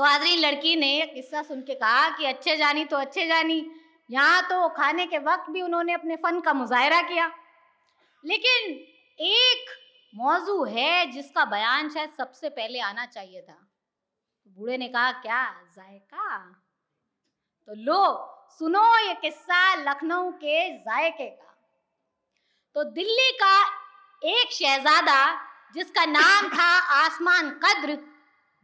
तो हाजरीन लड़की ने किस्सा सुन के कहा कि अच्छे जानी तो अच्छे जानी, यहाँ तो खाने के वक्त भी उन्होंने अपने फ़न का मुजाहरा किया। लेकिन एक मौजू है जिसका बयान शायद सबसे पहले आना चाहिए था। तो बूढ़े ने कहा, क्या जायका? तो लो, सुनो ये किस्सा लखनऊ के जायके का। तो दिल्ली का एक शहजादा जिसका नाम था आसमान कद्र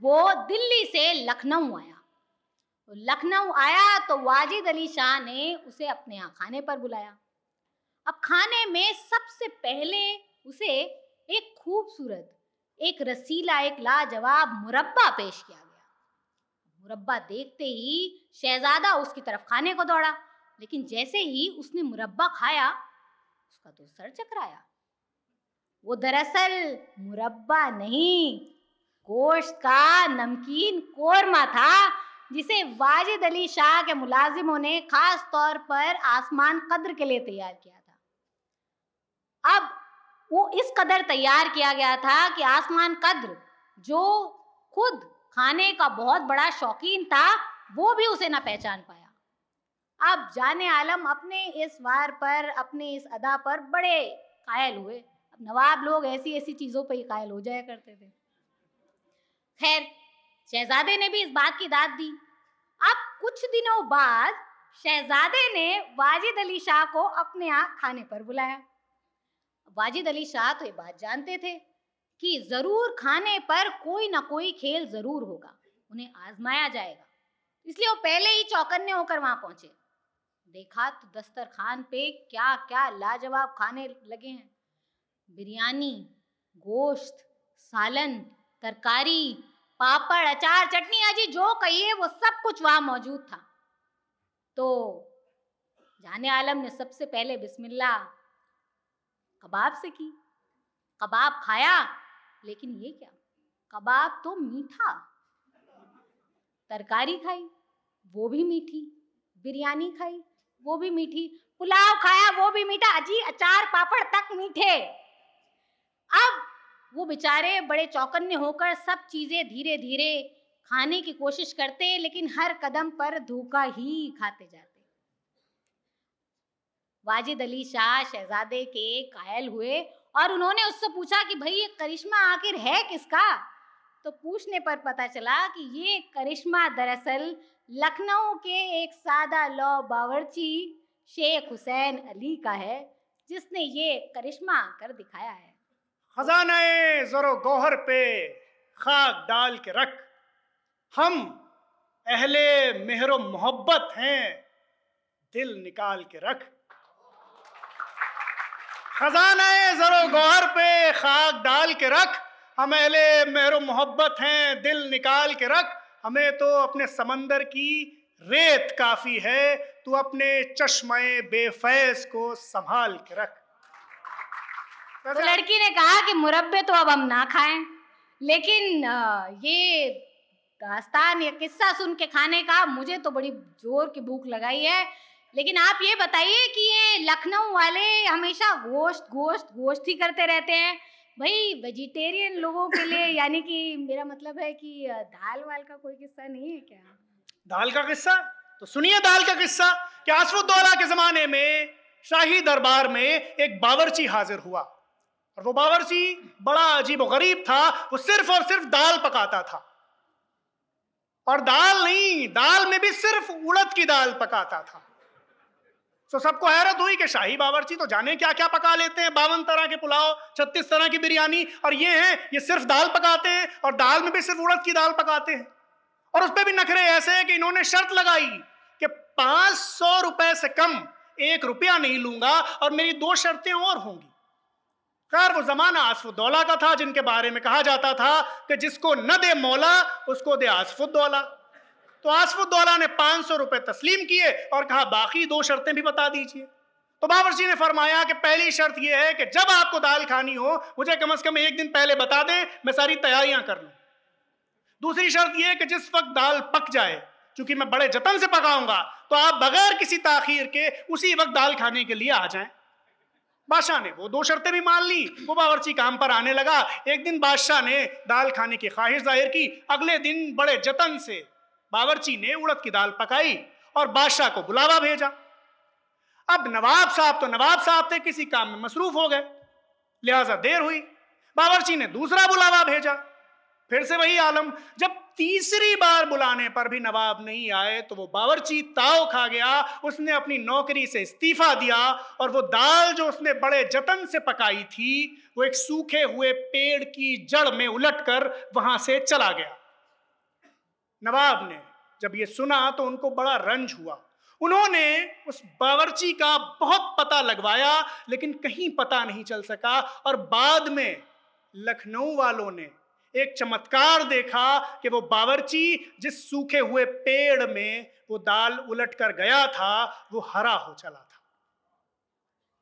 वो दिल्ली से लखनऊ आया। तो लखनऊ आया तो वाजिद अली शाह ने उसे अपने यहाँ खाने पर बुलाया। अब खाने में सबसे पहले उसे एक खूबसूरत, एक रसीला, एक लाजवाब मुरब्बा पेश किया गया। मुरब्बा देखते ही शहजादा उसकी तरफ़ खाने को दौड़ा, लेकिन जैसे ही उसने मुरब्बा खाया, उसका तो सर चकराया। वो दरअसल मुरब्बा नहीं गोश्त का नमकीन कोरमा था, जिसे वाजिद अली शाह के मुलाजिमों ने खास तौर पर आसमान कद्र के लिए तैयार किया था। अब वो इस कदर तैयार किया गया था कि आसमान कद्र, जो खुद खाने का बहुत बड़ा शौकीन था, वो भी उसे ना पहचान पाया। अब जाने आलम अपने इस वार पर, अपने इस अदा पर बड़े कायल हुए। अब नवाब लोग ऐसी ऐसी चीज़ों पर ही कायल हो जाया करते थे। खैर, शहजादे ने भी इस बात की दाद दी। अब कुछ दिनों बाद शहजादे ने वाजिद अली शाह को अपने यहाँ खाने पर बुलाया। वाजिद अली शाह तो ये बात जानते थे कि ज़रूर खाने पर कोई ना कोई खेल ज़रूर होगा, उन्हें आजमाया जाएगा। इसलिए वो पहले ही चौकन्ने होकर वहाँ पहुँचे। देखा तो दस्तरखान पे क्या क्या लाजवाब खाने लगे हैं। बिरयानी, गोश्त, सालन तरकारी, पापड़, अचार, चटनी आजी जो कहिए, वो सब कुछ वहाँ मौजूद था। तो जाने आलम ने सबसे पहले बिस्मिल्लाह कबाब से की। कबाब खाया, लेकिन ये क्या? कबाब तो मीठा। तरकारी खाई, वो भी मीठी। बिरयानी खाई, वो भी मीठी। पुलाव खाया, वो भी मीठा। अजी अचार, पापड़ तक मीठे। अब वो बेचारे बड़े चौकन्ने होकर सब चीज़ें धीरे धीरे खाने की कोशिश करते, लेकिन हर कदम पर धोखा ही खाते जाते। वाजिद अली शाह शहजादे के कायल हुए और उन्होंने उससे पूछा कि, भाई, ये करिश्मा आखिर है किसका? तो पूछने पर पता चला कि ये करिश्मा दरअसल लखनऊ के एक सादा लौ बावर्ची शेख हुसैन अली का है, जिसने ये करिश्मा कर दिखाया है। खजाना जरो गौहर पे, खाक डाल के रख। हम अहले मेहरो मोहब्बत हैं, दिल निकाल के रख। खजाना जरो गौहर पे, खाक डाल के रख। हम अहले मेहरो मोहब्बत हैं, दिल निकाल के रख। हमें तो अपने समंदर की रेत काफ़ी है, तू अपने चश्मे बेफैज को संभाल के रख। तो लड़की ने कहा कि मुरब्बे तो अब हम ना खाएँ। लेकिन ये दास्तान या किस्सा सुन के खाने का मुझे तो बड़ी ज़ोर की भूख लगाई है। लेकिन आप ये बताइए कि ये लखनऊ वाले हमेशा गोश्त गोश्त गोश्त ही करते रहते हैं। भाई वेजिटेरियन लोगों के लिए यानी कि मेरा मतलब है कि दाल वाल का कोई किस्सा नहीं है क्या? दाल का किस्सा? तो सुनिए दाल का किस्सा। कि आसफुद्दौला के जमाने में शाही दरबार में एक बावर्ची हाजिर हुआ। और वो बावर्ची बड़ा अजीब गरीब था, वो सिर्फ़ और सिर्फ़ दाल पकाता था। और दाल नहीं, दाल में भी सिर्फ़ उड़द की दाल पकाता था। तो सबको हैरत हुई कि शाही बावर्ची तो जाने क्या क्या पका लेते हैं, बावन तरह के पुलाव, छत्तीस तरह की बिरयानी, और ये हैं, ये सिर्फ़ दाल पकाते हैं, और दाल में भी सिर्फ़ उड़द की दाल पकाते हैं। और उस पर भी नखरे ऐसे हैं कि इन्होंने शर्त लगाई कि पाँच सौ रुपए से कम एक रुपया नहीं लूँगा, और मेरी दो शर्तें और होंगी। खैर, वो जमाना आसफुद्दौला का था, जिनके बारे में कहा जाता था कि जिसको न दे मौला, उसको दे आसफुद्दौला। तो आसफुद्दौला ने पाँच सौ रुपए तस्लीम किए और कहा, बाकी दो शर्तें भी बता दीजिए। तो बाबरची ने फरमाया कि पहली शर्त यह है कि जब आपको दाल खानी हो, मुझे कम से कम एक दिन पहले बता दें, मैं सारी तैयारियाँ कर लूँ। दूसरी शर्त यह है कि जिस वक्त दाल पक जाए क्योंकि मैं बड़े जतन से पकाऊँगा तो आप बगैर किसी ताखीर के उसी वक्त दाल खाने के लिए आ जाएँ। बादशाह ने वो दो शर्तें भी मान ली। वो बावर्ची काम पर आने लगा। एक दिन बादशाह ने दाल खाने की ख्वाहिश ज़ाहिर की। अगले दिन बड़े जतन से बावर्ची ने उड़द की दाल पकाई और बादशाह को बुलावा भेजा। अब नवाब साहब तो नवाब साहब थे, किसी काम में मसरूफ हो गए। लिहाजा देर हुई। बावर्ची ने दूसरा बुलावा भेजा। फिर से वही आलम, जब तीसरी बार बुलाने पर भी नवाब नहीं आए तो वो बावरची ताव खा गया, उसने अपनी नौकरी से इस्तीफा दिया, और वो दाल जो उसने बड़े जतन से पकाई थी, वो एक सूखे हुए पेड़ की जड़ में उलटकर वहाँ से चला गया। नवाब ने जब ये सुना तो उनको बड़ा रंज हुआ। उन्होंने उस बावर्ची का बहुत पता लगवाया, लेकिन कहीं पता नहीं चल सका, और बाद में लखनऊ वालों ने एक चमत्कार देखा कि वो बावर्ची जिस सूखे हुए पेड़ में वो दाल उलट कर गया था, वो हरा हो चला